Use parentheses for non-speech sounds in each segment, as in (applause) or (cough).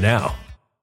now.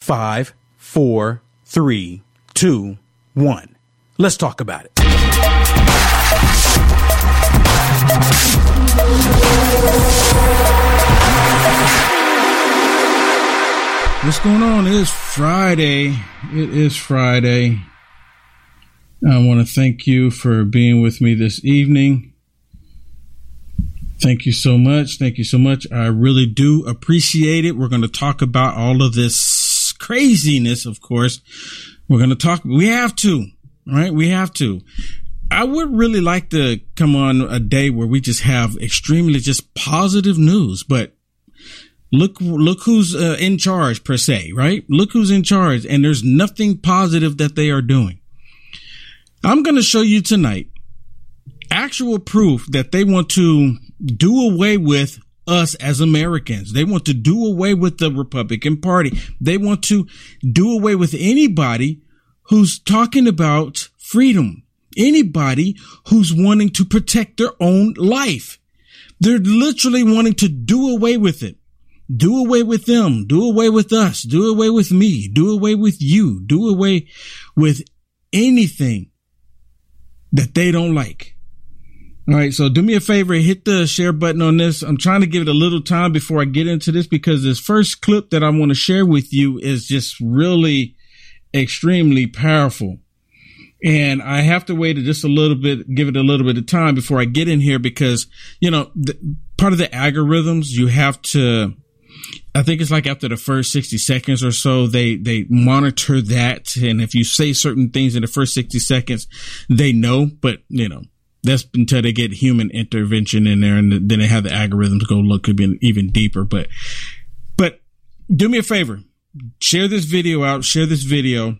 Five, four, three, two, one. Let's talk about it. What's going on? It is Friday. It is Friday. I want to thank you for being with me this evening. Thank you so much. Thank you so much. I really do appreciate it. We're going to talk about all of this craziness, of course. We're going to talk. We have to, right? We have to. I would really like to come on a day where we just have extremely just positive news, but look look who's uh, in charge per se right look who's in charge and there's nothing positive that they are doing i'm going to show you tonight actual proof that they want to do away with us as Americans. They want to do away with the Republican Party. They want to do away with anybody who's talking about freedom. Anybody who's wanting to protect their own life. They're literally wanting to do away with it. Do away with them. Do away with us. Do away with me. Do away with you. Do away with anything that they don't like. All right. So do me a favor, hit the share button on this. I'm trying to give it a little time before I get into this because this first clip that I want to share with you is just really extremely powerful. And I have to wait just a little bit, give it a little bit of time before I get in here because, you know, the, part of the algorithms, you have to, I think it's like after the first 60 seconds or so, they, they monitor that. And if you say certain things in the first 60 seconds, they know, but you know, that's until they get human intervention in there and then they have the algorithms go look could be even deeper. But, but do me a favor, share this video out, share this video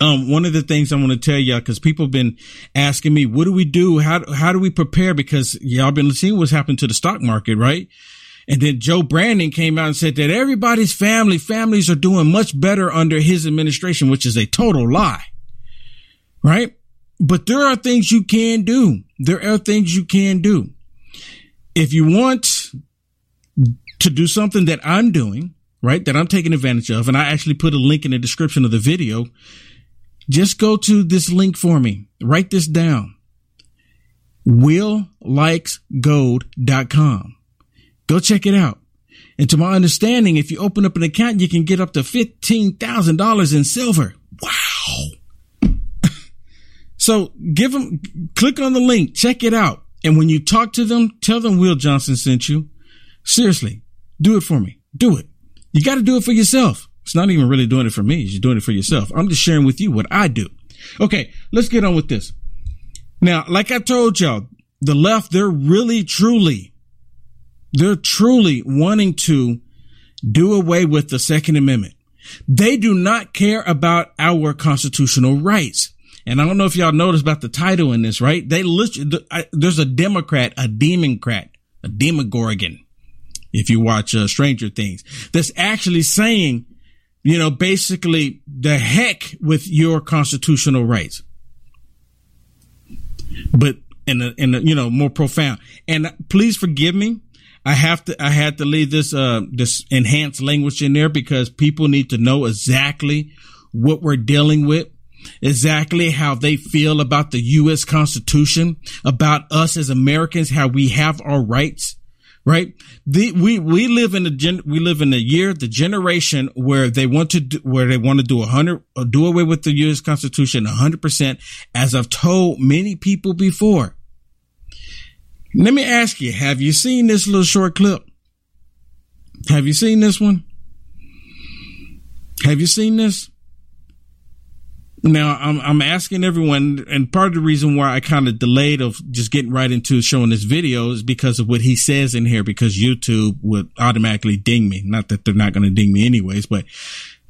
um, one of the things I want to tell y'all, cause people have been asking me, what do we do? How, how do we prepare? Because y'all been seeing what's happened to the stock market, right? And then Joe Brandon came out and said that everybody's family, families are doing much better under his administration, which is a total lie. Right? But there are things you can do. There are things you can do. If you want to do something that I'm doing, right? That I'm taking advantage of. And I actually put a link in the description of the video just go to this link for me. Write this down. willlikesgold.com. Go check it out. And to my understanding, if you open up an account, you can get up to $15,000 in silver. So give them, click on the link, check it out. And when you talk to them, tell them Will Johnson sent you. Seriously, do it for me. Do it. You got to do it for yourself. It's not even really doing it for me. You're doing it for yourself. I'm just sharing with you what I do. Okay, let's get on with this. Now, like I told y'all, the left, they're really, truly, they're truly wanting to do away with the Second Amendment. They do not care about our constitutional rights. And I don't know if y'all noticed about the title in this, right? They list, there's a Democrat, a Democrat, a Demogorgon, if you watch uh, Stranger Things, that's actually saying you know, basically the heck with your constitutional rights. But in a, in a, you know, more profound. And please forgive me. I have to, I had to leave this, uh, this enhanced language in there because people need to know exactly what we're dealing with exactly how they feel about the U.S. Constitution, about us as Americans, how we have our rights right? The, we, we live in the gen, we live in the year, the generation where they want to do, where they want to do a hundred, uh, do away with the U.S. Constitution a hundred percent, as I've told many people before. Let me ask you, have you seen this little short clip? Have you seen this one? Have you seen this? Now I'm I'm asking everyone, and part of the reason why I kind of delayed of just getting right into showing this video is because of what he says in here. Because YouTube would automatically ding me. Not that they're not going to ding me anyways, but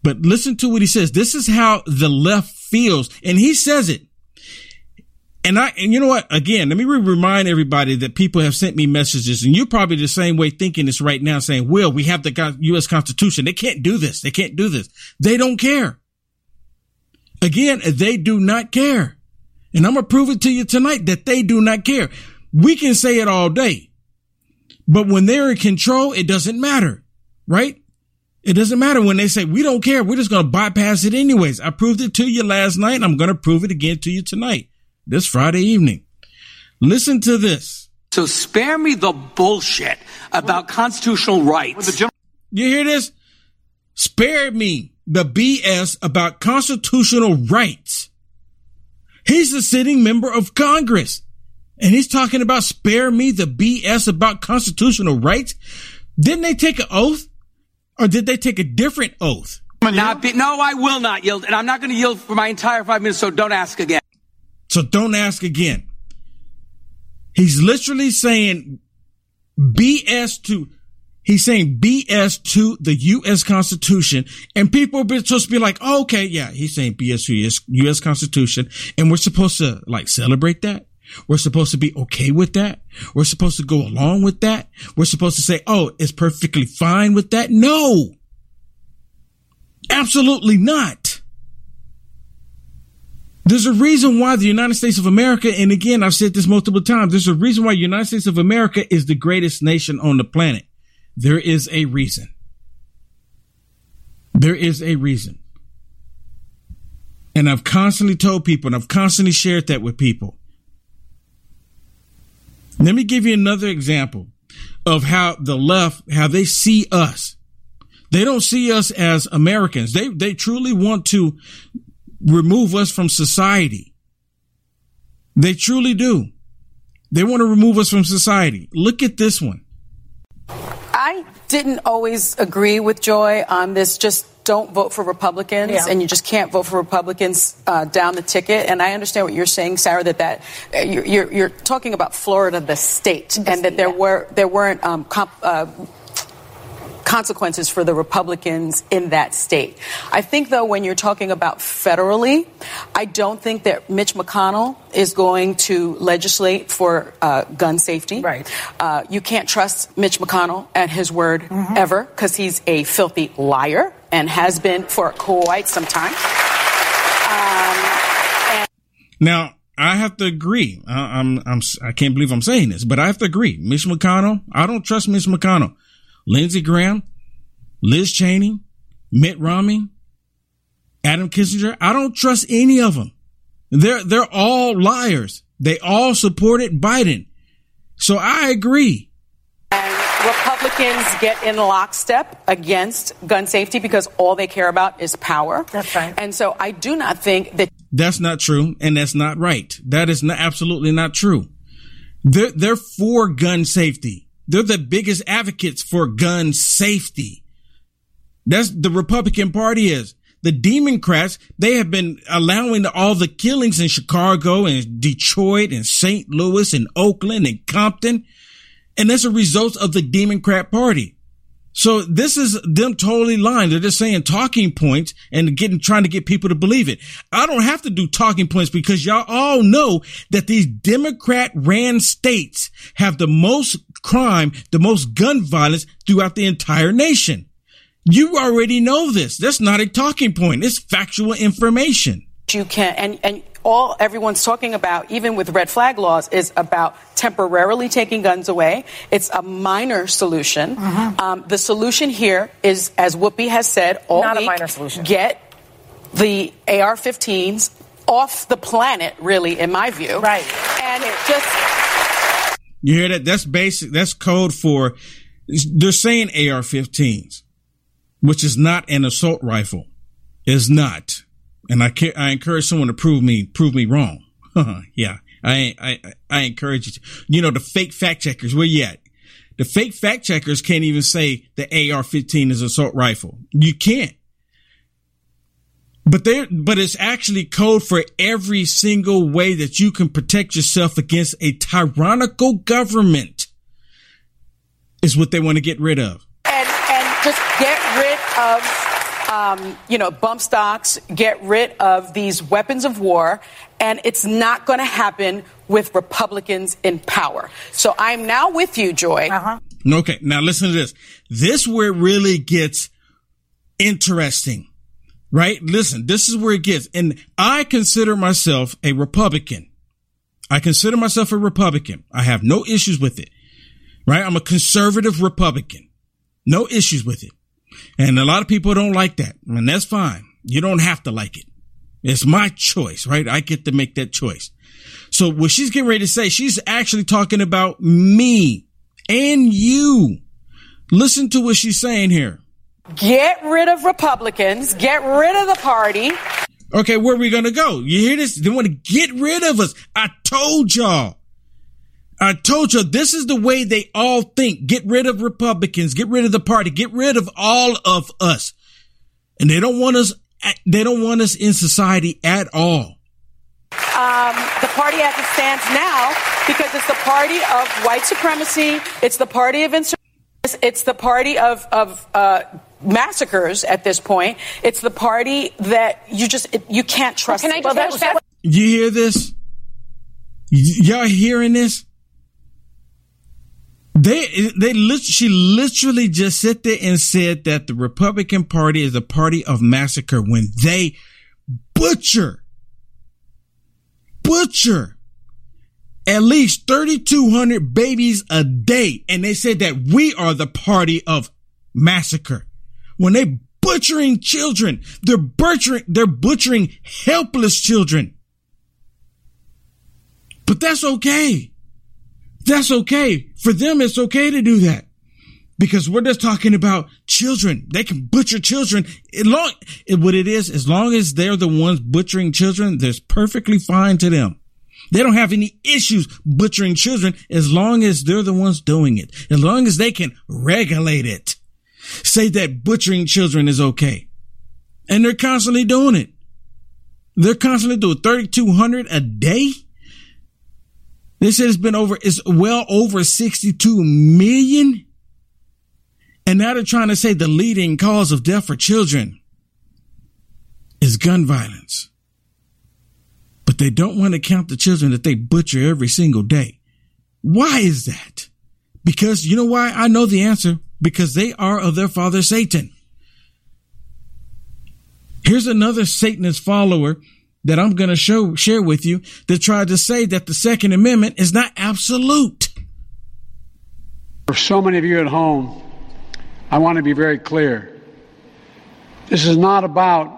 but listen to what he says. This is how the left feels, and he says it. And I and you know what? Again, let me remind everybody that people have sent me messages, and you're probably the same way thinking this right now, saying, "Will we have the U.S. Constitution? They can't do this. They can't do this. They don't care." Again, they do not care. And I'm going to prove it to you tonight that they do not care. We can say it all day, but when they're in control, it doesn't matter, right? It doesn't matter when they say we don't care. We're just going to bypass it anyways. I proved it to you last night. I'm going to prove it again to you tonight, this Friday evening. Listen to this. So spare me the bullshit about constitutional rights. You hear this? Spare me the BS about constitutional rights. He's a sitting member of Congress and he's talking about spare me the BS about constitutional rights. Didn't they take an oath or did they take a different oath? Not be, no, I will not yield. And I'm not going to yield for my entire five minutes. So don't ask again. So don't ask again. He's literally saying BS to He's saying BS to the U.S. Constitution, and people are supposed to be like, oh, "Okay, yeah." He's saying BS to U.S. Constitution, and we're supposed to like celebrate that. We're supposed to be okay with that. We're supposed to go along with that. We're supposed to say, oh, it's perfectly fine with that. No. Absolutely not. There's a reason why the United States of America, and again, I've said this multiple times, there's a reason why the United States of America is the greatest nation on the planet. There is a reason. There is a reason. And I've constantly told people, and I've constantly shared that with people. Let me give you another example of how the left, how they see us. They don't see us as Americans. They, they truly want to remove us from society. They truly do. They want to remove us from society. Look at this one. I didn't always agree with Joy on this just don't vote for Republicans yeah. and you just can't vote for Republicans uh, down the ticket. And I understand what you're saying, Sarah, that that uh, you're, you're, you're, talking about Florida, the state, the and that there yeah. were there weren't um, comp, uh, consequences for the Republicans in that state. I think, though, when you're talking about federally, I don't think that Mitch McConnell is going to legislate for uh, gun safety. Right. Uh, you can't trust Mitch McConnell at his word mm-hmm. ever because he's a filthy liar and has been for quite some time. Um, and- now, I have to agree. I, I'm, I'm, I can't believe I'm saying this, but I have to agree. Mitch McConnell, I don't trust Mitch McConnell. Lindsey Graham, Liz Cheney, Mitt Romney, Adam Kinzinger. I don't trust any of them. They're, they're all liars. They all supported Biden. So I agree. And Republicans get in lockstep against gun safety because all they care about is power. That's right. And so I do not think that. That's not true. And that's not right. That is not, absolutely not true. They're, they're for gun safety. They're the biggest advocates for gun safety. That's the Republican Party is. The Democrats, they have been allowing all the killings in Chicago and Detroit and St. Louis and Oakland and Compton. And that's a result of the Democrat Party. So this is them totally lying. They're just saying talking points and getting, trying to get people to believe it. I don't have to do talking points because y'all all know that these Democrat ran states have the most crime, the most gun violence throughout the entire nation. You already know this. That's not a talking point. It's factual information. You can, and, and all everyone's talking about, even with red flag laws, is about temporarily taking guns away. It's a minor solution. Mm-hmm. Um, the solution here is, as Whoopi has said, all not week, a minor solution. Get the AR-15s off the planet, really, in my view. Right. And it just. You hear that? That's basic. That's code for. They're saying AR-15s, which is not an assault rifle. Is not and I I encourage someone to prove me prove me wrong. (laughs) yeah, I, I I encourage you. To, you know the fake fact checkers. Where you at? The fake fact checkers can't even say the AR-15 is assault rifle. You can't. But there, but it's actually code for every single way that you can protect yourself against a tyrannical government. Is what they want to get rid of. And and just get rid of um, you know, bump stocks, get rid of these weapons of war, and it's not going to happen with Republicans in power. So I'm now with you, Joy. Uh-huh. Okay, now listen to this. This where it really gets interesting, right? Listen, this is where it gets, and I consider myself a Republican. I consider myself a Republican. I have no issues with it, right? I'm a conservative Republican. No issues with it. And a lot of people don't like that. And that's fine. You don't have to like it. It's my choice, right? I get to make that choice. So what she's getting ready to say, she's actually talking about me and you. Listen to what she's saying here. Get rid of Republicans. Get rid of the party. Okay, where are we going to go? You hear this? They want to get rid of us. I told y'all. I told you this is the way they all think. Get rid of Republicans, get rid of the party, get rid of all of us. And they don't want us, they don't want us in society at all. Um, the party as it stands now, because it's the party of white supremacy, it's the party of insurrection, it's the party of, of uh, massacres at this point. It's the party that you just, it, you can't trust. Well, can I just well, You hear this? y'all hearing this? They, they, she literally just sit there and said that the Republican Party is a party of massacre when they butcher, butcher at least 3,200 babies a day. And they said that we are the party of massacre. When they butchering children, they're butchering, they're butchering helpless children. But that's okay. That's okay. For them, it's okay to do that. Because we're just talking about children. They can butcher children. It long, it, what it is, as long as they're the ones butchering children, that's perfectly fine to them. They don't have any issues butchering children as long as they're the ones doing it. As long as they can regulate it. Say that butchering children is okay. And they're constantly doing it. They're constantly doing 3,200 a day. They said it's been over, it's well over 62 million. And now they're trying to say the leading cause of death for children is gun violence but they don't want to count the children that they butcher every single day. Why is that? Because you know why? I know the answer. Because they are of their father Satan. Here's another Satanist follower that I'm going to show, share with you that tried to say that the Second Amendment is not absolute. For so many of you at home, I want to be very clear. This is not about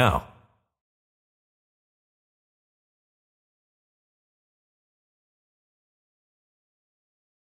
now.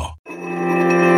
Oh.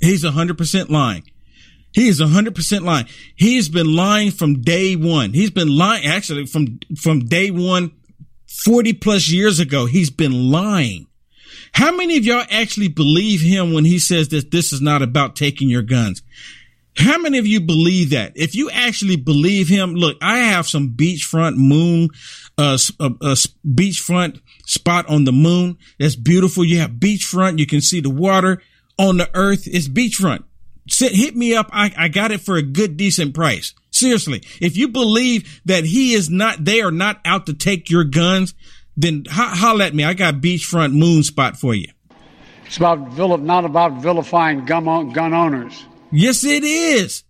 He's 100% lying. He is 100% lying. He's been lying from day one. He's been lying actually from, from day one 40 plus years ago. He's been lying. How many of y'all actually believe him when he says that this is not about taking your guns? How many of you believe that? If you actually believe him, look, I have some beachfront moon, uh, a, uh, uh, beachfront spot on the moon. That's beautiful. You have beachfront. You can see the water on the earth. is beachfront. Sit, hit me up. I, I got it for a good, decent price. Seriously. If you believe that he is not, they are not out to take your guns, then ho- holler at me. I got beachfront moon spot for you. It's about not about vilifying gun, gun owners. Yes, it is.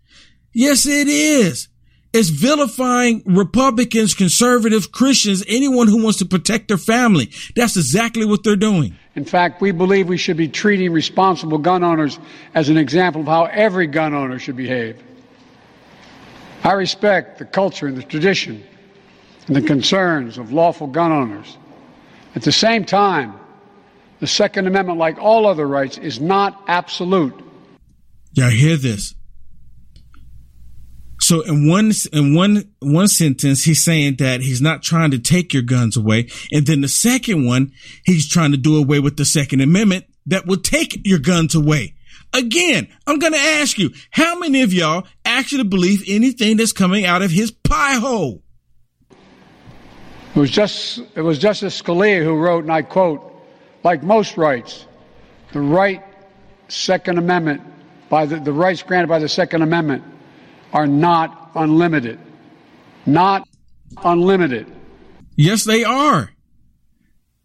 Yes, it is. It's vilifying Republicans, conservatives, Christians, anyone who wants to protect their family. That's exactly what they're doing. In fact, we believe we should be treating responsible gun owners as an example of how every gun owner should behave. I respect the culture and the tradition and the concerns of lawful gun owners. At the same time, the Second Amendment, like all other rights, is not absolute. Y'all hear this? So in one in one one sentence, he's saying that he's not trying to take your guns away, and then the second one, he's trying to do away with the Second Amendment that will take your guns away. Again, I'm going to ask you, how many of y'all actually believe anything that's coming out of his pie hole? It was just it was Justice Scalia who wrote, and I quote, like most rights, the right Second Amendment by the, the rights granted by the Second Amendment are not unlimited. Not unlimited. Yes, they are.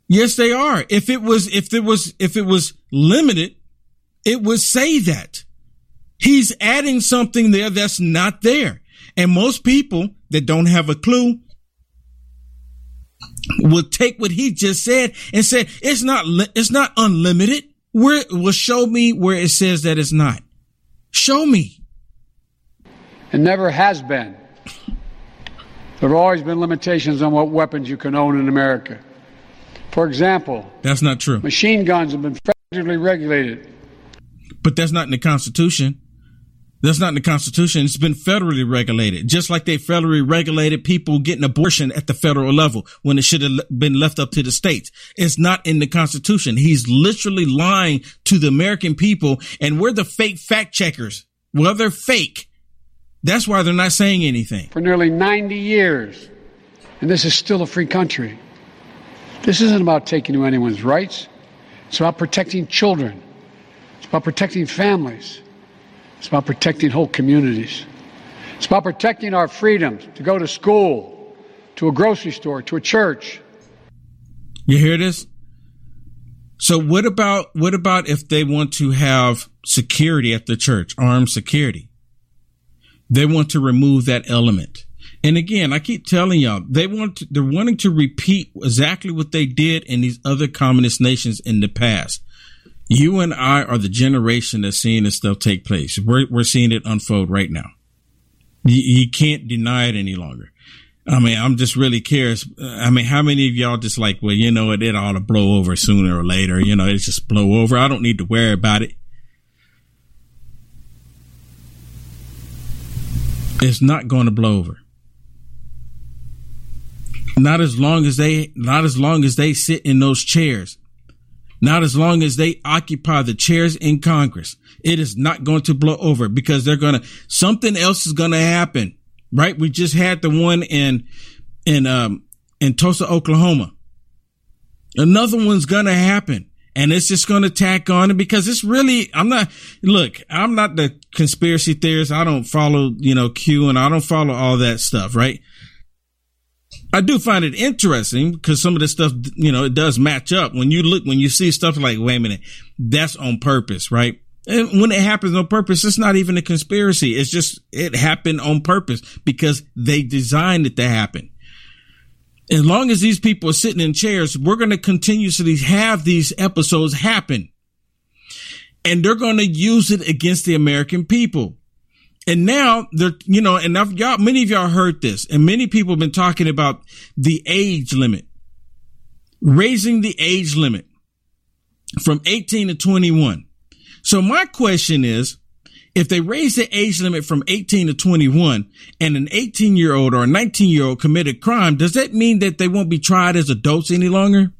Yes, they are. If it was, if it was, if it was limited, it would say that. He's adding something there that's not there. And most people that don't have a clue will take what he just said and say it's not it's not unlimited. Where will show me where it says that it's not. Show me. It never has been. There have always been limitations on what weapons you can own in America. For example, that's not true. Machine guns have been federally regulated. But that's not in the Constitution. That's not in the Constitution. It's been federally regulated, just like they federally regulated people getting abortion at the federal level when it should have been left up to the states. It's not in the Constitution. He's literally lying to the American people, and we're the fake fact checkers. Well, they're fake. That's why they're not saying anything. For nearly 90 years, and this is still a free country. This isn't about taking away anyone's rights. It's about protecting children it's about protecting families. It's about protecting whole communities. It's about protecting our freedoms to go to school, to a grocery store, to a church. You hear this? So what about what about if they want to have security at the church, armed security? They want to remove that element. And again, I keep telling y'all, they want to, they're wanting to repeat exactly what they did in these other communist nations in the past you and I are the generation that's seeing this stuff take place. We're, we're seeing it unfold right now. You, you can't deny it any longer. I mean, I'm just really curious. I mean, how many of y'all just like, well, you know, it, it ought to blow over sooner or later. You know, it's just blow over. I don't need to worry about it. It's not going to blow over. Not as long as they, not as long as they sit in those chairs not as long as they occupy the chairs in Congress. It is not going to blow over because they're going to, something else is going to happen, right? We just had the one in, in, um, in Tulsa, Oklahoma. Another one's going to happen and it's just going to tack on it because it's really, I'm not, look, I'm not the conspiracy theorist. I don't follow, you know, Q and I don't follow all that stuff, right? I do find it interesting because some of this stuff, you know, it does match up. When you look, when you see stuff like, wait a minute, that's on purpose, right? And when it happens on purpose, it's not even a conspiracy. It's just, it happened on purpose because they designed it to happen. As long as these people are sitting in chairs, we're going to continuously have these episodes happen. And they're going to use it against the American people. And now they're, you know, and I've, y'all, many of y'all heard this and many people have been talking about the age limit, raising the age limit from 18 to 21. So my question is, If they raise the age limit from 18 to 21 and an 18 year old or a 19 year old committed crime, does that mean that they won't be tried as adults any longer?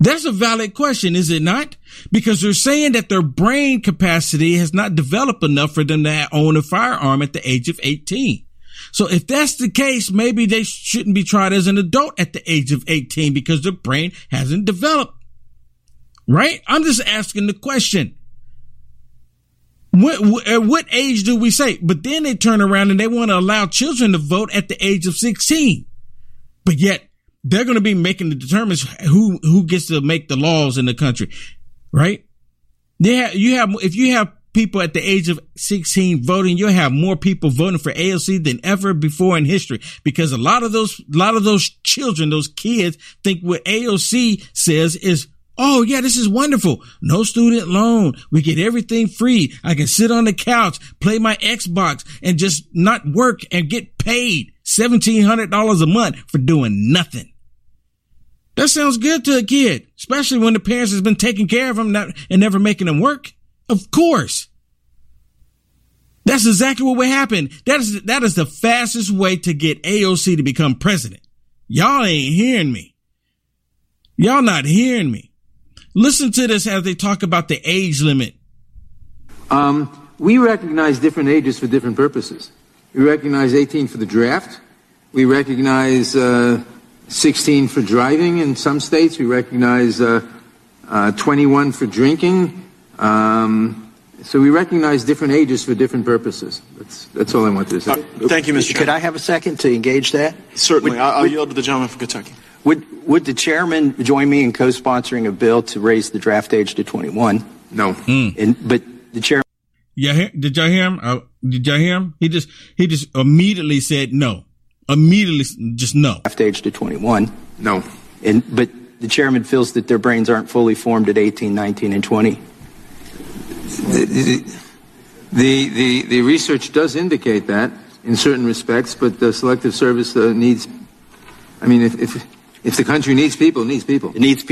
That's a valid question, is it not? Because they're saying that their brain capacity has not developed enough for them to own a firearm at the age of 18. So if that's the case, maybe they shouldn't be tried as an adult at the age of 18 because their brain hasn't developed. Right? I'm just asking the question. What, at what age do we say? But then they turn around and they want to allow children to vote at the age of 16. But yet they're going to be making the determines who, who gets to make the laws in the country. Right? Yeah. You have, if you have people at the age of 16 voting, you'll have more people voting for AOC than ever before in history because a lot of those, a lot of those children, those kids think what AOC says is Oh yeah, this is wonderful. No student loan. We get everything free. I can sit on the couch, play my Xbox and just not work and get paid $1,700 a month for doing nothing. That sounds good to a kid, especially when the parents has been taking care of them and never making them work. Of course. That's exactly what would happen. That is, that is the fastest way to get AOC to become president. Y'all ain't hearing me. Y'all not hearing me. Listen to this as they talk about the age limit. Um, we recognize different ages for different purposes. We recognize 18 for the draft. We recognize uh, 16 for driving in some states. We recognize uh, uh, 21 for drinking. Um, so we recognize different ages for different purposes. That's, that's all I want to say. Uh, thank you, Mr. Chairman. Could I have a second to engage that? Certainly. Would, I'll, would, yield to the gentleman from Kentucky. Would, would the chairman join me in co-sponsoring a bill to raise the draft age to 21? No. Mm. And, but the chairman. Yeah, did y'all hear him? Uh, did y'all hear him? He just he just immediately said no. Immediately, just no. Draft age to 21. No. And but the chairman feels that their brains aren't fully formed at 18, 19, and 20. The, the, the, the research does indicate that in certain respects, but the Selective Service uh, needs, I mean, if, if, if the country needs people, it needs people. It needs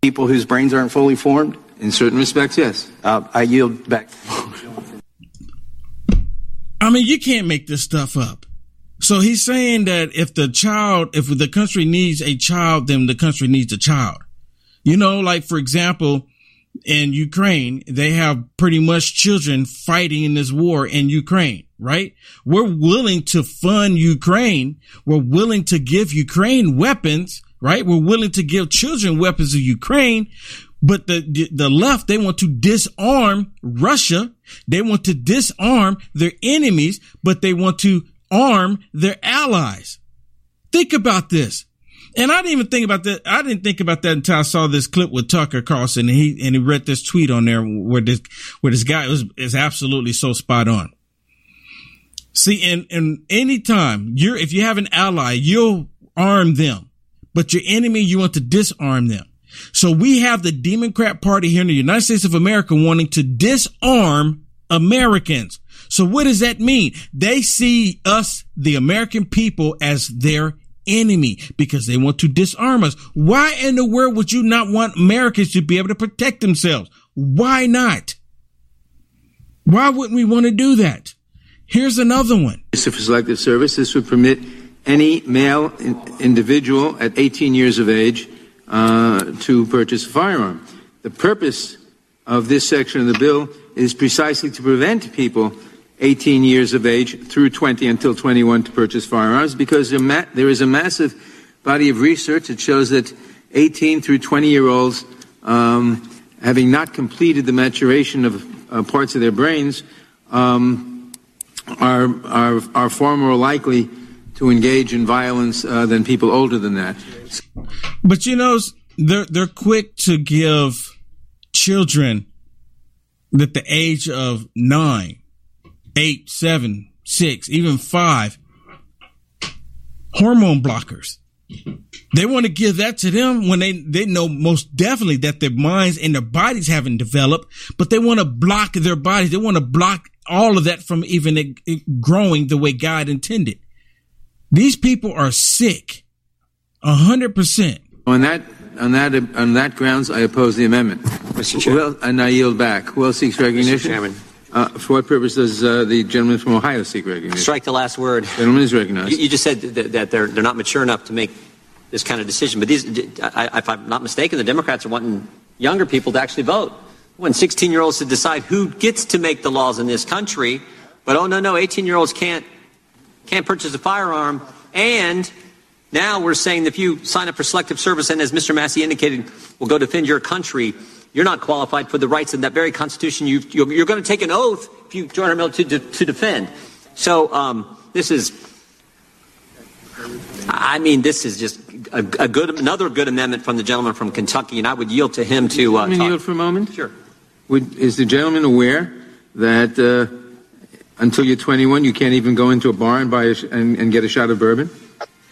people whose brains aren't fully formed? In certain respects, yes. Uh, I yield back. I mean, you can't make this stuff up. So he's saying that if the child, if the country needs a child, then the country needs a child. You know, like for example, in Ukraine, they have pretty much children fighting in this war in Ukraine, right? We're willing to fund Ukraine. We're willing to give Ukraine weapons, right? We're willing to give children weapons of Ukraine. But the, the left, they want to disarm Russia. They want to disarm their enemies, but they want to arm their allies. Think about this. And I didn't even think about that. I didn't think about that until I saw this clip with Tucker Carlson and he, and he read this tweet on there where this, where this guy was, is absolutely so spot on. See, and, and anytime you're, if you have an ally, you'll arm them, but your enemy, you want to disarm them. So we have the Democrat party here in the United States of America wanting to disarm Americans. So what does that mean? They see us, the American people, as their enemy because they want to disarm us. Why in the world would you not want Americans to be able to protect themselves? Why not? Why wouldn't we want to do that? Here's another one. For selective service, this would permit any male in- individual at 18 years of age uh, to purchase a firearm. The purpose of this section of the bill is precisely to prevent people 18 years of age through 20 until 21 to purchase firearms because there is a massive body of research that shows that 18 through 20 year olds, um, having not completed the maturation of uh, parts of their brains, um, are, are, are far more likely to engage in violence uh, than people older than that. But you know, they're, they're quick to give children at the age of nine eight, seven, six, even five hormone blockers. They want to give that to them when they, they know most definitely that their minds and their bodies haven't developed, but they want to block their bodies. They want to block all of that from even growing the way God intended. These people are sick. A hundred percent. On that, on that, on that grounds, I oppose the amendment. Mr. Chairman. Well, and I yield back. Who else seeks recognition? Mr. Chairman. Uh, for what purpose does uh, the gentleman from Ohio seek recognition? Strike the last word. Gentleman is recognized. You, you just said that, that they're, they're not mature enough to make this kind of decision. But these, I, if I'm not mistaken, the Democrats are wanting younger people to actually vote. When 16 year olds to decide who gets to make the laws in this country. But oh, no, no, 18 year olds can't, can't purchase a firearm. And now we're saying that if you sign up for selective service and, as Mr. Massey indicated, will go defend your country, you're not qualified for the rights in that very Constitution. You, are going to take an oath if you join our military to, to defend. So um, this is, I mean, this is just a, a, good, another good amendment from the gentleman from Kentucky, and I would yield to him to. Uh, yield for a moment. Sure. Would, is the gentleman aware that uh, until you're 21, you can't even go into a bar and buy a and, and get a shot of bourbon?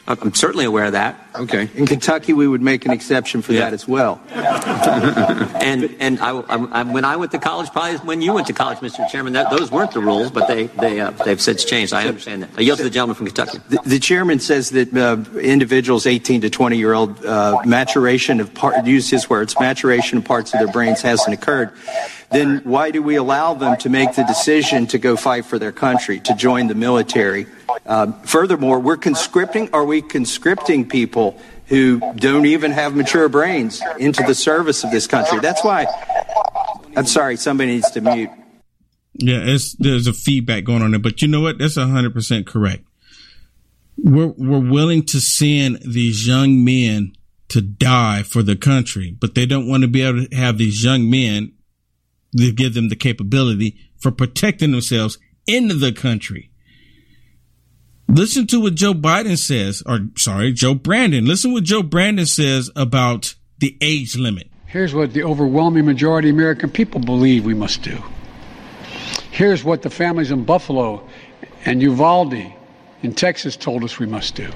I'm certainly aware of that. Okay. In Kentucky, we would make an exception for Yeah. that as well. (laughs) and and I, I, when I went to college, probably when you went to college, Mr. Chairman, that, those weren't the rules, but they they uh, they've since changed. I understand that. I yield to the gentleman from Kentucky. The, the chairman says that uh, individuals 18 to 20 year old uh, maturation of part, use his words, maturation of parts of their brains hasn't occurred. Then why do we allow them to make the decision to go fight for their country, to join the military? Uh, furthermore, we're conscripting. Are we conscripting people who don't even have mature brains into the service of this country? That's why. I'm sorry. Somebody needs to mute. Yeah, there's a feedback going on there, but you know what? That's hundred percent correct. We're we're willing to send these young men to die for the country, but they don't want to be able to have these young men to give them the capability for protecting themselves in the country. Listen to what Joe Biden says, or sorry, Joe Brandon. Listen what Joe Brandon says about the age limit. Here's what the overwhelming majority of American people believe we must do. Here's what the families in Buffalo and Uvalde in Texas told us we must do.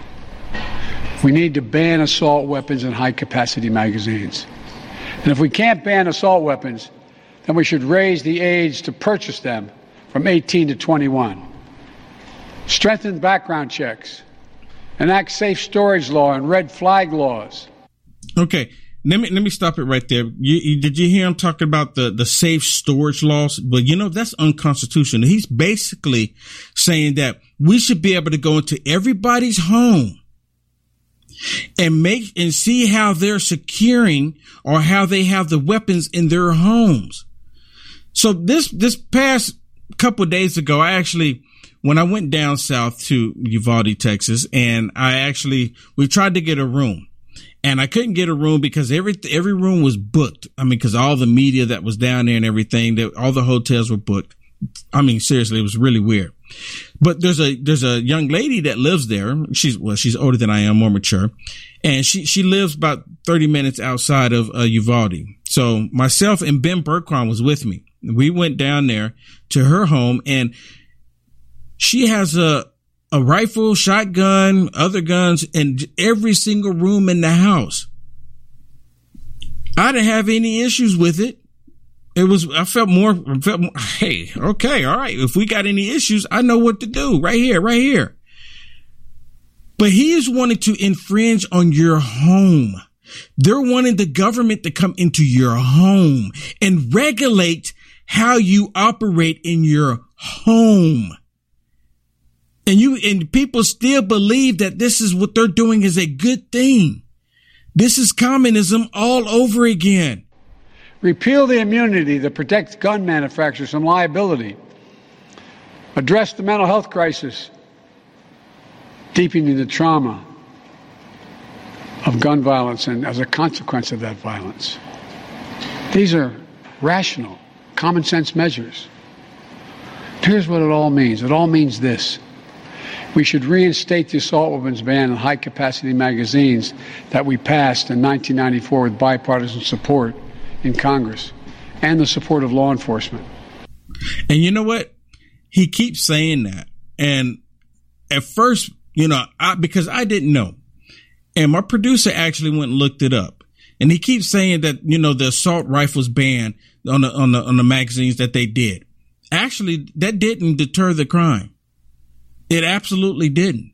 We need to ban assault weapons and high capacity magazines. And if we can't ban assault weapons, then we should raise the age to purchase them from 18 to 21. Strengthen background checks. Enact safe storage law and red flag laws. Okay, let me let me stop it right there. You, you, did you hear him talking about the the safe storage laws? But you know that's unconstitutional. He's basically saying that we should be able to go into everybody's home and make and see how they're securing or how they have the weapons in their homes. So this this past couple days ago, I actually when I went down south to Uvalde, Texas, and I actually we tried to get a room. And I couldn't get a room because every every room was booked. I mean, because all the media that was down there and everything, that all the hotels were booked. I mean, seriously, it was really weird. But there's a there's a young lady that lives there. She's well, she's older than I am, more mature, and she she lives about 30 minutes outside of uh, Uvalde. So myself and Ben Burkron was with me. We went down there to her home, and she has a a rifle, shotgun, other guns in every single room in the house. I didn't have any issues with it. It was, I felt more, felt more, hey, okay, all right. If we got any issues, I know what to do right here, right here. But he is wanting to infringe on your home. They're wanting the government to come into your home and regulate how you operate in your home. And you, and people still believe that this is what they're doing is a good thing. This is communism all over again. Repeal the immunity that protects gun manufacturers from liability. Address the mental health crisis, deepening the trauma of gun violence and as a consequence of that violence. These are rational, common sense measures. Here's what it all means it all means this. We should reinstate the assault weapons ban on high capacity magazines that we passed in 1994 with bipartisan support in Congress and the support of law enforcement. And you know what? He keeps saying that. And at first, you know, I, because I didn't know. And my producer actually went and looked it up. And he keeps saying that, you know, the assault rifles ban on the, on the, on the magazines that they did. Actually, that didn't deter the crime. It absolutely didn't.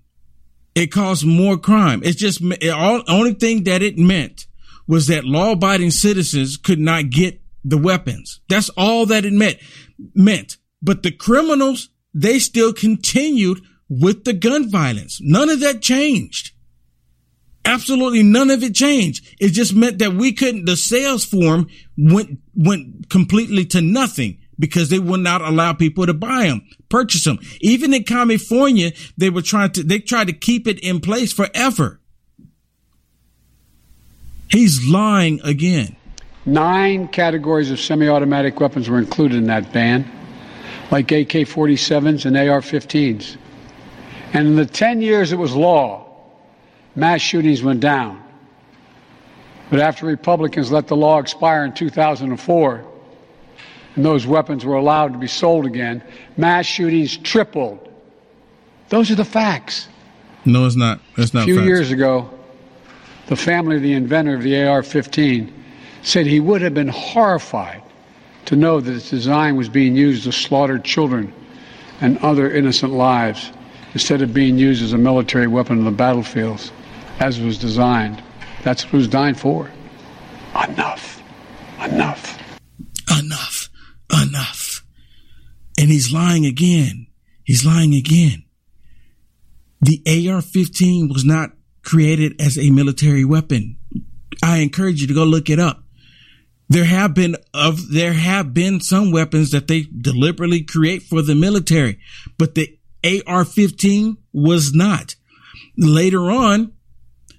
It caused more crime. It's just, it all, only thing that it meant was that law abiding citizens could not get the weapons. That's all that it meant, meant. But the criminals, they still continued with the gun violence. None of that changed. Absolutely none of it changed. It just meant that we couldn't, the sales form went, went completely to nothing because they would not allow people to buy them, purchase them. Even in California, they were trying to, they tried to keep it in place forever. He's lying again. Nine categories of semi automatic weapons were included in that ban, like AK 47s and AR 15s. And in the 10 years it was law, mass shootings went down. But after Republicans let the law expire in 2004, and those weapons were allowed to be sold again, mass shootings tripled. Those are the facts. No, it's not. It's not. A few facts. years ago, the family of the inventor of the AR 15 said he would have been horrified to know that its design was being used to slaughter children and other innocent lives instead of being used as a military weapon on the battlefields as it was designed. That's what it was designed for. Enough. Enough. Enough. Enough. And he's lying again. He's lying again. The AR 15 was not created as a military weapon. I encourage you to go look it up. There have been of there have been some weapons that they deliberately create for the military, but the AR-15 was not. Later on,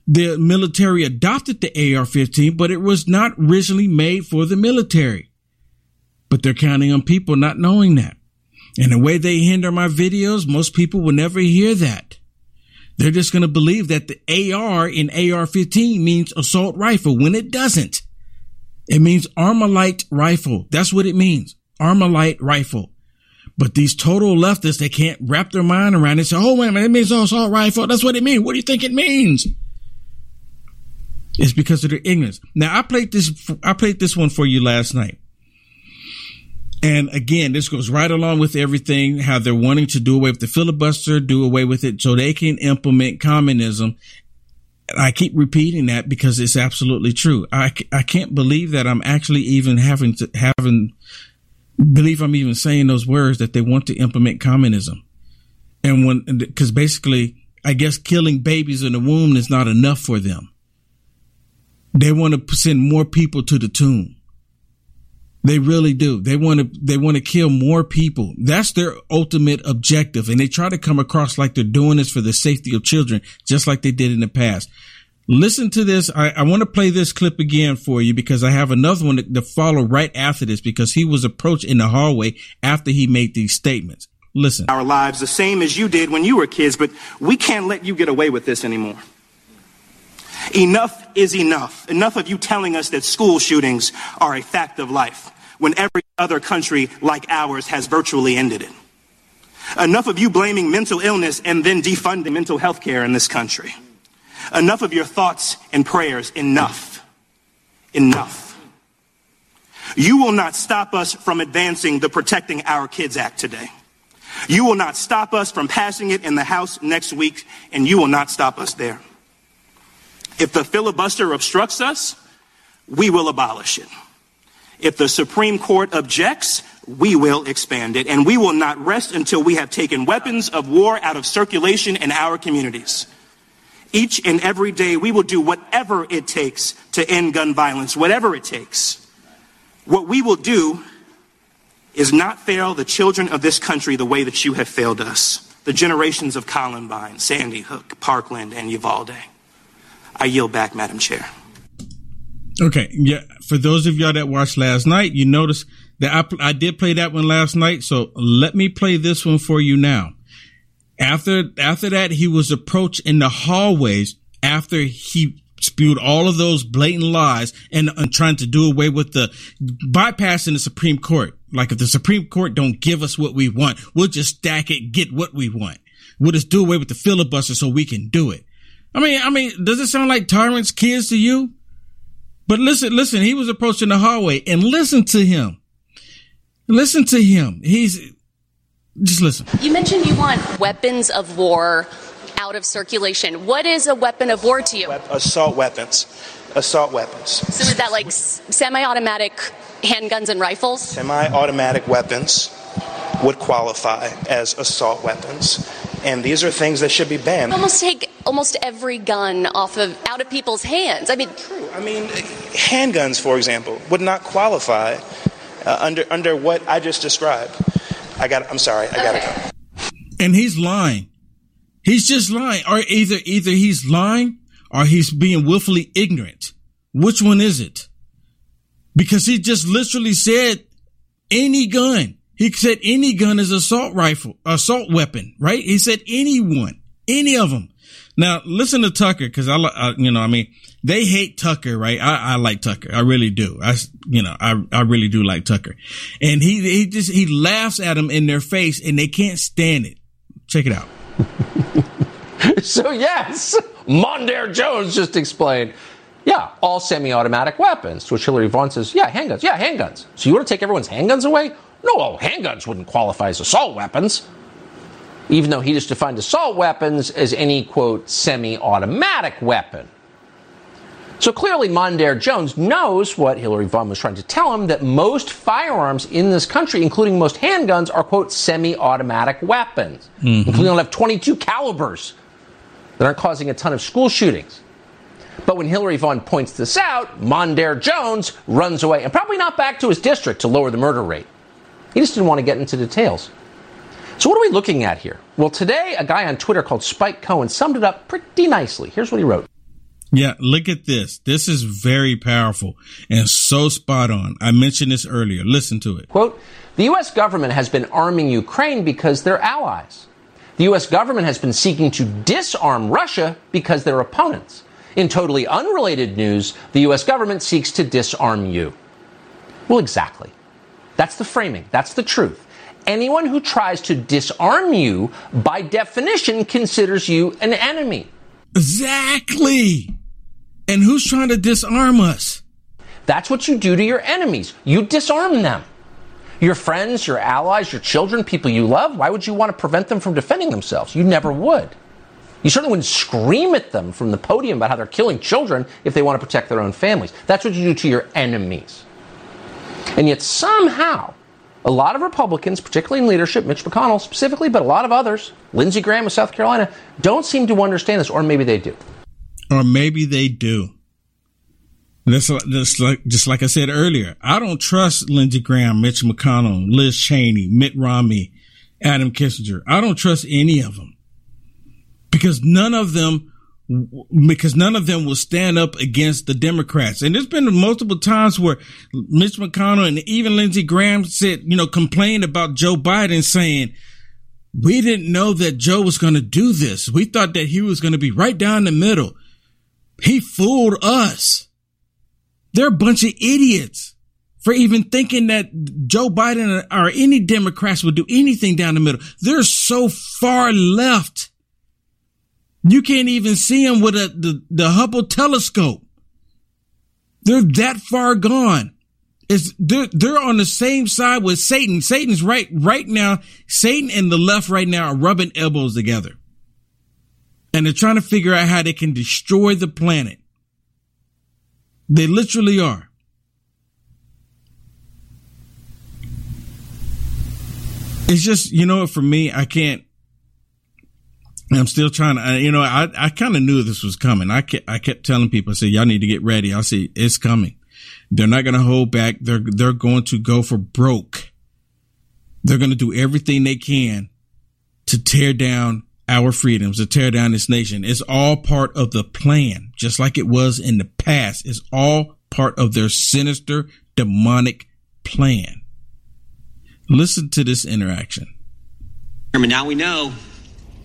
the military adopted the AR-15, but it was not originally made for the military. But they're counting on people not knowing that. And the way they hinder my videos, most people will never hear that. They're just going to believe that the AR in AR-15 means assault rifle when it doesn't. It means Armalite rifle. That's what it means. Armalite rifle. But these total leftists, they can't wrap their mind around it. Say, oh, wait a minute, it means assault rifle. That's what it means. What do you think it means? It's because of their ignorance. Now, I played this, I played this one for you last night. And again, this goes right along with everything, how they're wanting to do away with the filibuster, do away with it so they can implement communism. I keep repeating that because it's absolutely true. I, I can't believe that I'm actually even having to, having, believe I'm even saying those words that they want to implement communism. And when, cause basically, I guess killing babies in the womb is not enough for them. They want to send more people to the tomb. They really do. They want to, they want to kill more people. That's their ultimate objective. And they try to come across like they're doing this for the safety of children, just like they did in the past. Listen to this. I, I want to play this clip again for you because I have another one to, to follow right after this because he was approached in the hallway after he made these statements. Listen. Our lives the same as you did when you were kids, but we can't let you get away with this anymore. Enough is enough. Enough of you telling us that school shootings are a fact of life when every other country like ours has virtually ended it. Enough of you blaming mental illness and then defunding mental health care in this country. Enough of your thoughts and prayers. Enough. Enough. You will not stop us from advancing the Protecting Our Kids Act today. You will not stop us from passing it in the House next week, and you will not stop us there. If the filibuster obstructs us, we will abolish it. If the Supreme Court objects, we will expand it. And we will not rest until we have taken weapons of war out of circulation in our communities. Each and every day, we will do whatever it takes to end gun violence, whatever it takes. What we will do is not fail the children of this country the way that you have failed us. The generations of Columbine, Sandy Hook, Parkland, and Uvalde. I yield back, Madam Chair. Okay, yeah. For those of y'all that watched last night, you notice that I, I did play that one last night. So let me play this one for you now. After after that, he was approached in the hallways after he spewed all of those blatant lies and, and trying to do away with the bypassing the Supreme Court. Like if the Supreme Court don't give us what we want, we'll just stack it, get what we want. We'll just do away with the filibuster so we can do it. I mean, I mean, does it sound like tyrants' kids to you? But listen, listen, he was approaching the hallway and listen to him. Listen to him. He's just listen. You mentioned you want weapons of war out of circulation. What is a weapon of war to you? Assault weapons. Assault weapons. So is that like semi automatic handguns and rifles? Semi automatic weapons would qualify as assault weapons. And these are things that should be banned. Almost take almost every gun off of out of people's hands. I mean, true. I mean, handguns, for example, would not qualify uh, under under what I just described. I got. I'm sorry. I got to go. And he's lying. He's just lying. Or either either he's lying or he's being willfully ignorant. Which one is it? Because he just literally said any gun. He said any gun is assault rifle, assault weapon, right? He said anyone, any of them. Now listen to Tucker because I, I, you know, I mean, they hate Tucker, right? I, I like Tucker. I really do. I, you know, I, I really do like Tucker. And he, he just, he laughs at them in their face and they can't stand it. Check it out. (laughs) so yes, Mondaire Jones just explained. Yeah, all semi-automatic weapons. To which Hillary Vaughn says, "Yeah, handguns. Yeah, handguns. So you want to take everyone's handguns away? No, handguns wouldn't qualify as assault weapons." Even though he just defined assault weapons as any quote semi-automatic weapon. So clearly, Mondaire Jones knows what Hillary Vaughn was trying to tell him that most firearms in this country, including most handguns, are, quote, semi automatic weapons, mm-hmm. including have 22 calibers that aren't causing a ton of school shootings. But when Hillary Vaughn points this out, Mondaire Jones runs away and probably not back to his district to lower the murder rate. He just didn't want to get into details. So, what are we looking at here? Well, today, a guy on Twitter called Spike Cohen summed it up pretty nicely. Here's what he wrote. Yeah, look at this. This is very powerful and so spot on. I mentioned this earlier. Listen to it. Quote The U.S. government has been arming Ukraine because they're allies. The U.S. government has been seeking to disarm Russia because they're opponents. In totally unrelated news, the U.S. government seeks to disarm you. Well, exactly. That's the framing. That's the truth. Anyone who tries to disarm you, by definition, considers you an enemy. Exactly. And who's trying to disarm us? That's what you do to your enemies. You disarm them. Your friends, your allies, your children, people you love, why would you want to prevent them from defending themselves? You never would. You certainly wouldn't scream at them from the podium about how they're killing children if they want to protect their own families. That's what you do to your enemies. And yet, somehow, a lot of Republicans, particularly in leadership, Mitch McConnell specifically, but a lot of others, Lindsey Graham of South Carolina, don't seem to understand this, or maybe they do. Or maybe they do. That's, that's like, just like I said earlier, I don't trust Lindsey Graham, Mitch McConnell, Liz Cheney, Mitt Romney, Adam Kinzinger. I don't trust any of them because none of them because none of them will stand up against the Democrats. And there's been multiple times where Mitch McConnell and even Lindsey Graham said, you know, complained about Joe Biden saying, we didn't know that Joe was going to do this. We thought that he was going to be right down the middle. He fooled us. They're a bunch of idiots for even thinking that Joe Biden or any Democrats would do anything down the middle. They're so far left you can't even see them with a, the, the Hubble telescope. They're that far gone. It's, they're, they're on the same side with Satan. Satan's right, right now. Satan and the left right now are rubbing elbows together. And they're trying to figure out how they can destroy the planet. They literally are. It's just, you know, what for me, I can't, I'm still trying to, you know, I, I kind of knew this was coming. I kept, I kept telling people, I said, y'all need to get ready. I say, it's coming. They're not going to hold back. They're, they're going to go for broke. They're going to do everything they can to tear down our freedoms, to tear down this nation. It's all part of the plan, just like it was in the past. It's all part of their sinister, demonic plan. Listen to this interaction. Now we know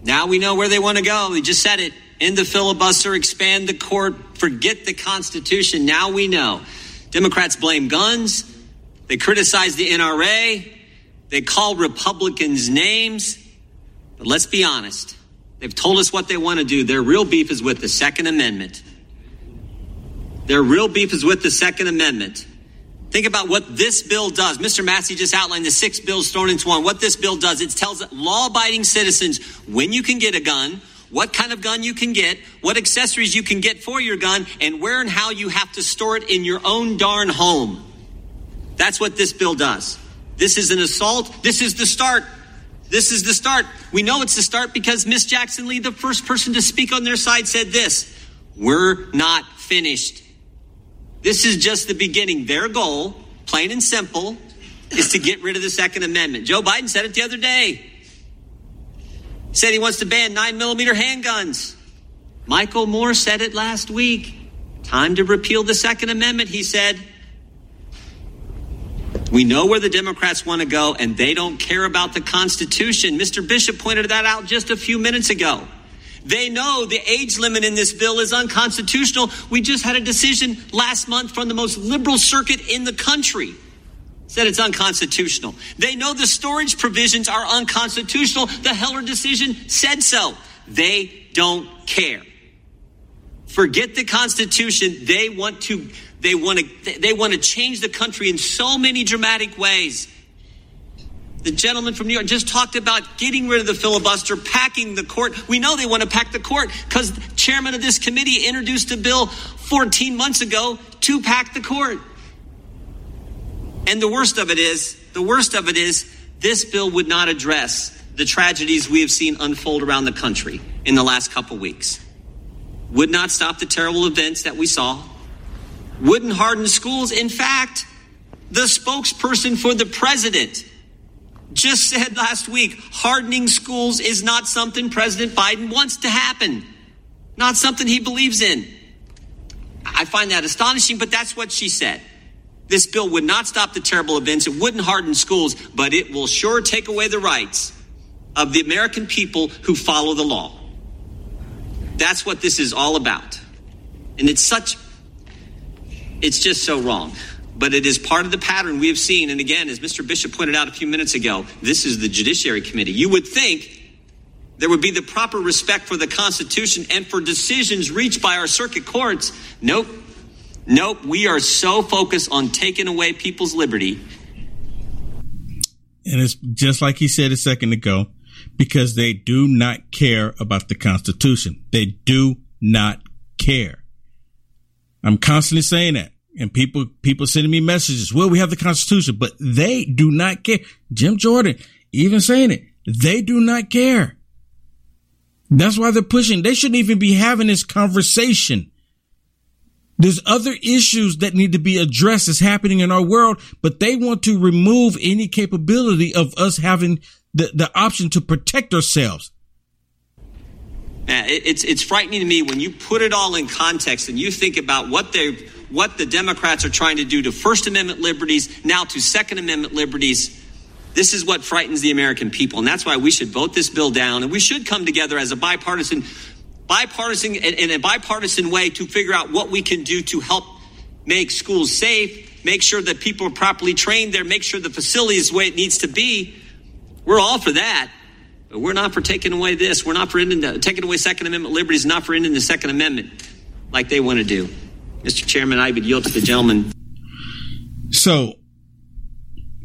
now we know where they want to go. We just said it. End the filibuster, expand the court, forget the Constitution. Now we know. Democrats blame guns. They criticize the NRA. They call Republicans names. But let's be honest. They've told us what they want to do. Their real beef is with the Second Amendment. Their real beef is with the Second Amendment. Think about what this bill does. Mr. Massey just outlined the six bills thrown into one. What this bill does, it tells law abiding citizens when you can get a gun, what kind of gun you can get, what accessories you can get for your gun, and where and how you have to store it in your own darn home. That's what this bill does. This is an assault. This is the start. This is the start. We know it's the start because Miss Jackson Lee, the first person to speak on their side, said this We're not finished. This is just the beginning. Their goal, plain and simple, is to get rid of the Second Amendment. Joe Biden said it the other day. Said he wants to ban 9 millimeter handguns. Michael Moore said it last week. Time to repeal the Second Amendment, he said. We know where the Democrats want to go, and they don't care about the Constitution. Mr. Bishop pointed that out just a few minutes ago. They know the age limit in this bill is unconstitutional. We just had a decision last month from the most liberal circuit in the country. Said it's unconstitutional. They know the storage provisions are unconstitutional. The Heller decision said so. They don't care. Forget the Constitution. They want to they want to they want to change the country in so many dramatic ways. The gentleman from New York just talked about getting rid of the filibuster, packing the court. We know they want to pack the court because the chairman of this committee introduced a bill 14 months ago to pack the court. And the worst of it is, the worst of it is, this bill would not address the tragedies we have seen unfold around the country in the last couple weeks. Would not stop the terrible events that we saw wouldn't harden schools. In fact, the spokesperson for the president just said last week hardening schools is not something President Biden wants to happen, not something he believes in. I find that astonishing, but that's what she said. This bill would not stop the terrible events, it wouldn't harden schools, but it will sure take away the rights of the American people who follow the law. That's what this is all about. And it's such it's just so wrong. But it is part of the pattern we have seen. And again, as Mr. Bishop pointed out a few minutes ago, this is the Judiciary Committee. You would think there would be the proper respect for the Constitution and for decisions reached by our circuit courts. Nope. Nope. We are so focused on taking away people's liberty. And it's just like he said a second ago, because they do not care about the Constitution. They do not care. I'm constantly saying that. And people, people sending me messages. Well, we have the Constitution, but they do not care. Jim Jordan, even saying it, they do not care. That's why they're pushing. They shouldn't even be having this conversation. There's other issues that need to be addressed that's happening in our world, but they want to remove any capability of us having the, the option to protect ourselves. Man, It's it's frightening to me when you put it all in context and you think about what they what the Democrats are trying to do to First Amendment liberties, now to Second Amendment liberties. This is what frightens the American people, and that's why we should vote this bill down, and we should come together as a bipartisan, bipartisan, in a bipartisan way to figure out what we can do to help make schools safe, make sure that people are properly trained there, make sure the facility is the way it needs to be. We're all for that. But we're not for taking away this. We're not for ending the, taking away Second Amendment liberties, not for ending the Second Amendment like they want to do. Mr. Chairman, I would yield to the gentleman. So, (laughs)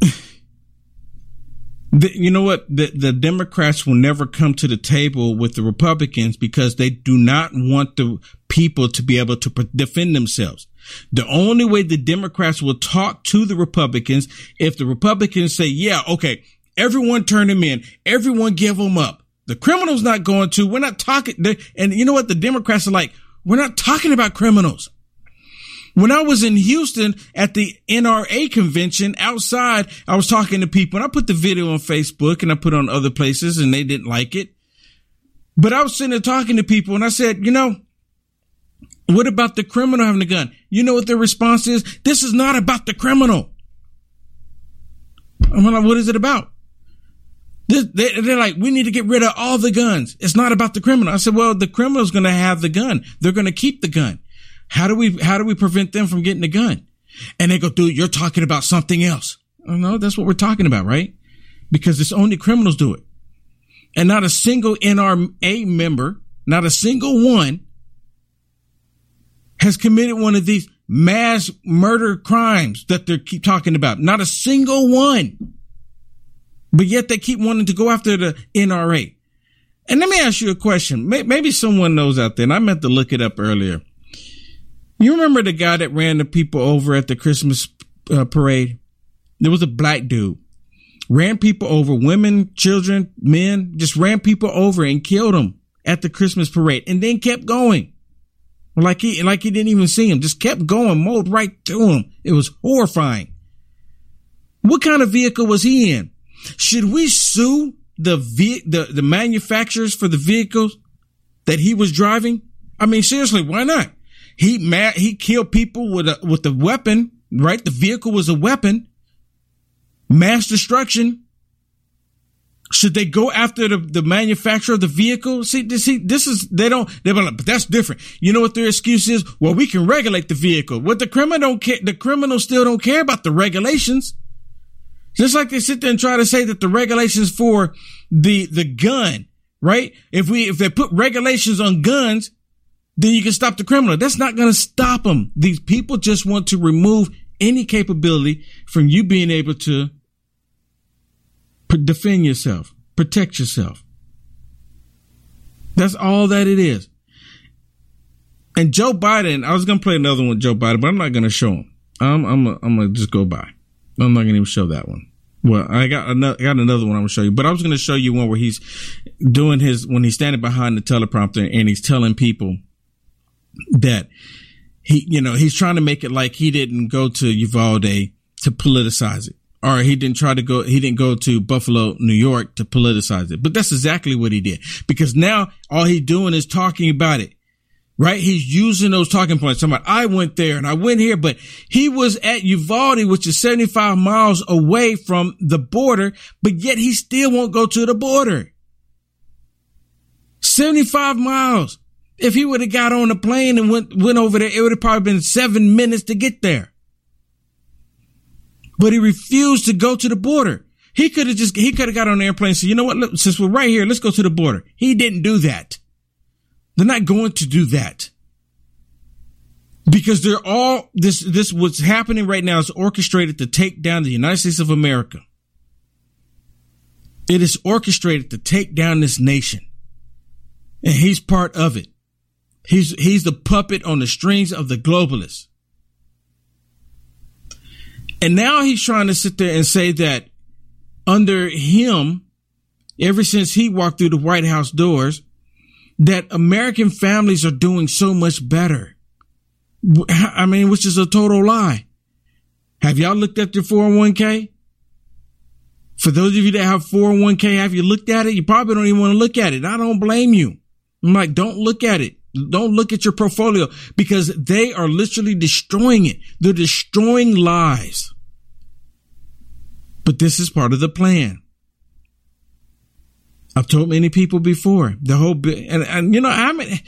the, you know what? The, the Democrats will never come to the table with the Republicans because they do not want the people to be able to defend themselves. The only way the Democrats will talk to the Republicans if the Republicans say, yeah, okay, Everyone turn them in. Everyone give them up. The criminal's not going to. We're not talking. And you know what? The Democrats are like, we're not talking about criminals. When I was in Houston at the NRA convention outside, I was talking to people and I put the video on Facebook and I put on other places and they didn't like it. But I was sitting there talking to people and I said, you know, what about the criminal having a gun? You know what their response is? This is not about the criminal. I'm like, what is it about? They're like, we need to get rid of all the guns. It's not about the criminal. I said, well, the criminal's going to have the gun. They're going to keep the gun. How do we, how do we prevent them from getting the gun? And they go, dude, you're talking about something else. No, that's what we're talking about, right? Because it's only criminals do it. And not a single NRA member, not a single one has committed one of these mass murder crimes that they keep talking about. Not a single one. But yet they keep wanting to go after the NRA. And let me ask you a question. Maybe someone knows out there, and I meant to look it up earlier. You remember the guy that ran the people over at the Christmas uh, parade? There was a black dude. ran people over, women, children, men, just ran people over and killed them at the Christmas parade and then kept going. Like he, like he didn't even see him, just kept going, mowed right to him. It was horrifying. What kind of vehicle was he in? Should we sue the, the, the manufacturers for the vehicles that he was driving? I mean, seriously, why not? He mad, he killed people with a, with a weapon, right? The vehicle was a weapon. Mass destruction. Should they go after the, the manufacturer of the vehicle? See, see, this is, they don't, they're like, but that's different. You know what their excuse is? Well, we can regulate the vehicle. What the criminal don't care, the criminals still don't care about the regulations. Just like they sit there and try to say that the regulations for the, the gun, right? If we, if they put regulations on guns, then you can stop the criminal. That's not going to stop them. These people just want to remove any capability from you being able to defend yourself, protect yourself. That's all that it is. And Joe Biden, I was going to play another one with Joe Biden, but I'm not going to show him. I'm, I'm, I'm going to just go by. I'm not going to even show that one. Well, I got another, I got another one I'm going to show you, but I was going to show you one where he's doing his, when he's standing behind the teleprompter and he's telling people that he, you know, he's trying to make it like he didn't go to Uvalde to politicize it. Or he didn't try to go, he didn't go to Buffalo, New York to politicize it. But that's exactly what he did. Because now all he's doing is talking about it. Right? He's using those talking points. Somebody, I went there and I went here, but he was at Uvalde, which is 75 miles away from the border, but yet he still won't go to the border. 75 miles. If he would have got on a plane and went, went over there, it would have probably been seven minutes to get there. But he refused to go to the border. He could have just, he could have got on an airplane and said, you know what, Look, since we're right here, let's go to the border. He didn't do that. They're not going to do that. Because they're all, this, this, what's happening right now is orchestrated to take down the United States of America. It is orchestrated to take down this nation. And he's part of it. He's, he's the puppet on the strings of the globalists. And now he's trying to sit there and say that under him, ever since he walked through the White House doors, that American families are doing so much better. I mean, which is a total lie. Have y'all looked at your 401k? For those of you that have 401k, have you looked at it? You probably don't even want to look at it. I don't blame you. I'm like, don't look at it. Don't look at your portfolio because they are literally destroying it. They're destroying lives. But this is part of the plan. I've told many people before the whole bit, and, and you know, I mean,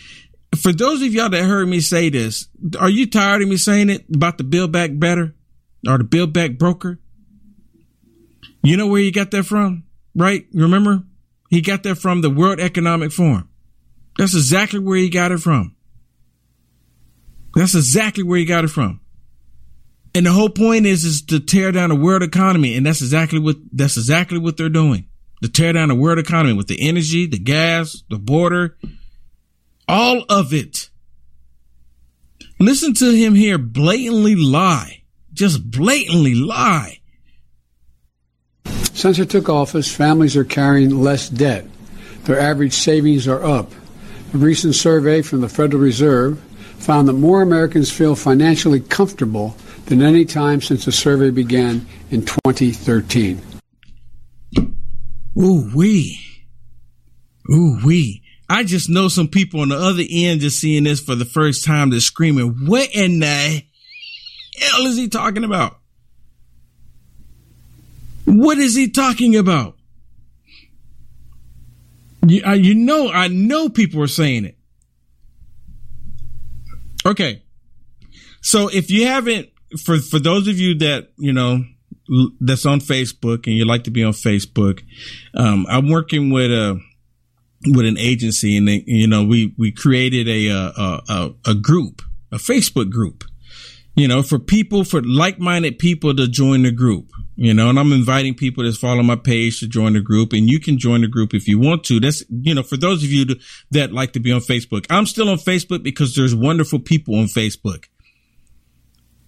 for those of y'all that heard me say this, are you tired of me saying it about the Build Back Better or the Build Back Broker? You know where he got that from, right? Remember? He got that from the World Economic Forum. That's exactly where he got it from. That's exactly where he got it from. And the whole point is, is to tear down the world economy. And that's exactly what, that's exactly what they're doing. To tear down the world economy with the energy, the gas, the border, all of it. Listen to him here blatantly lie. Just blatantly lie. Since I took office, families are carrying less debt. Their average savings are up. A recent survey from the Federal Reserve found that more Americans feel financially comfortable than any time since the survey began in 2013. Ooh wee. Ooh wee. I just know some people on the other end just seeing this for the first time. They're screaming, what in the hell is he talking about? What is he talking about? You, uh, you know, I know people are saying it. Okay. So if you haven't, for, for those of you that, you know, that's on Facebook and you like to be on Facebook, um, I'm working with a, with an agency and they, you know, we, we created a, a, a, a group, a Facebook group, you know, for people, for like-minded people to join the group you know, and I'm inviting people that follow my page to join the group and you can join the group if you want to. That's, you know, for those of you that like to be on Facebook, I'm still on Facebook because there's wonderful people on Facebook.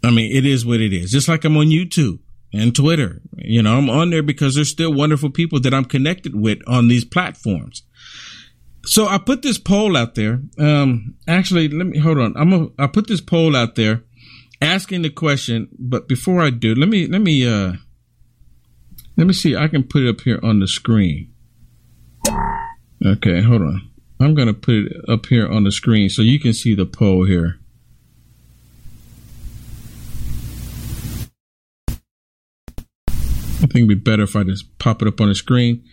I mean, it is what it is. Just like I'm on YouTube. and Twitter. You know, I'm on there because there's still wonderful people that I'm connected with on these platforms. So I put this poll out there. Um, actually, let me hold on. I'm a, I put this poll out there asking the question, but before I do, let me let me uh let me see. I can put it up here on the screen. Okay, hold on. I'm gonna put it up here on the screen so you can see the poll here. I think it'd be better if I just pop it up on the screen.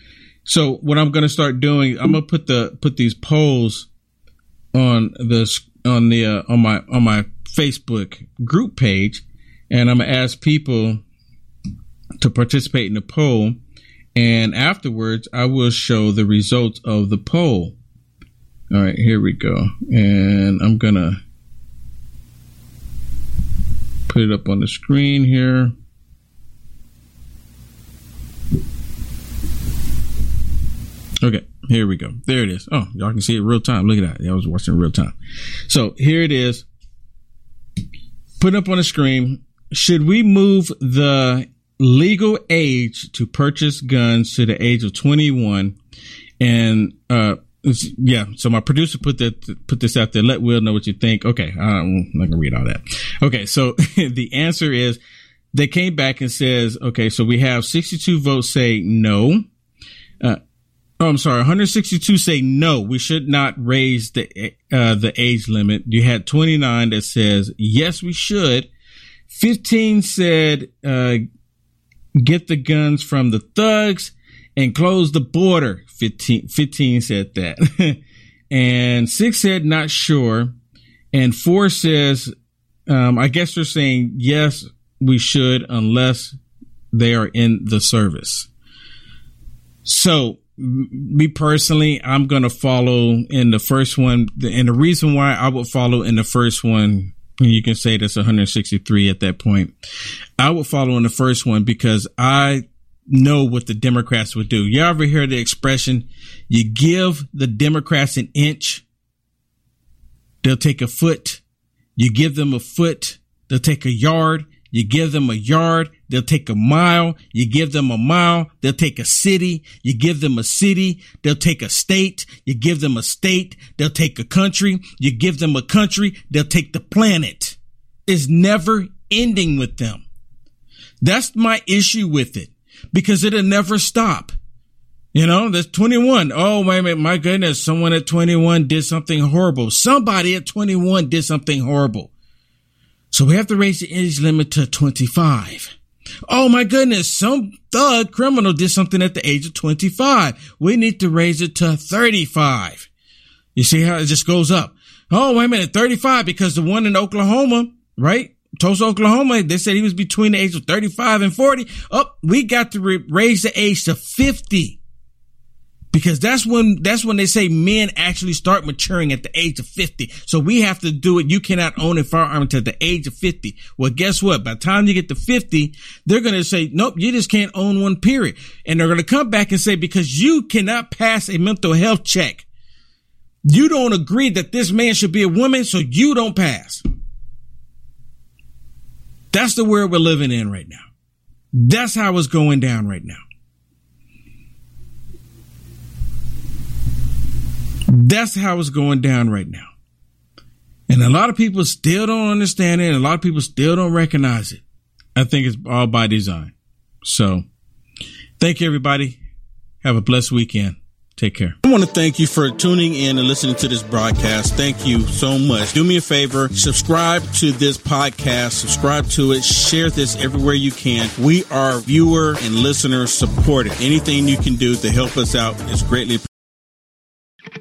So what I'm gonna start doing, I'm gonna put the put these polls on the on the uh, on my on my Facebook group page, and I'm gonna ask people to participate in the poll, and afterwards I will show the results of the poll. All right, here we go, and I'm gonna put it up on the screen here. Okay, here we go. There it is. Oh, y'all can see it real time. Look at that. I was watching real time. So here it is. Put up on the screen. Should we move the legal age to purchase guns to the age of 21? And, uh, yeah, so my producer put that put this out there. Let Will know what you think. Okay, I'm not gonna read all that. Okay, so (laughs) the answer is they came back and says, okay, so we have 62 votes say no, Oh, I'm sorry. 162 say no. We should not raise the uh, the age limit. You had 29 that says yes, we should. 15 said uh, get the guns from the thugs and close the border. 15, 15 said that, (laughs) and six said not sure, and four says um, I guess they're saying yes, we should unless they are in the service. So me personally, I'm going to follow in the first one. And the reason why I would follow in the first one, and you can say that's 163 at that point. I would follow in the first one because I know what the Democrats would do. You ever hear the expression, you give the Democrats an inch, they'll take a foot. You give them a foot, they'll take a yard. You give them a yard, they'll take a mile. You give them a mile, they'll take a city. You give them a city, they'll take a state. You give them a state, they'll take a country. You give them a country, they'll take the planet. It's never ending with them. That's my issue with it because it'll never stop. You know, there's 21. Oh, wait a minute. My goodness. Someone at 21 did something horrible. Somebody at 21 did something horrible. So we have to raise the age limit to 25. Oh my goodness, some thug criminal did something at the age of 25. We need to raise it to 35. You see how it just goes up. Oh, wait a minute, 35 because the one in Oklahoma, right? Tulsa, Oklahoma, they said he was between the age of 35 and 40. Oh, we got to raise the age to 50 because that's when that's when they say men actually start maturing at the age of 50 so we have to do it. You cannot own a firearm until the age of 50 well guess what? By the time you get to 50 they're going to say nope you just can't own one period. And they're going to come back and say because you cannot pass a mental health check. You don't agree that this man should be a woman so you don't pass. That's the world we're living in right now. That's how it's going down right now That's how it's going down right now. And a lot of people still don't understand it. And a lot of people still don't recognize it. I think it's all by design. So thank you, everybody. Have a blessed weekend. Take care. I want to thank you for tuning in and listening to this broadcast. Thank you so much. Do me a favor, subscribe to this podcast, subscribe to it, share this everywhere you can. We are viewer and listener supported. Anything you can do to help us out is greatly appreciated.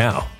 now.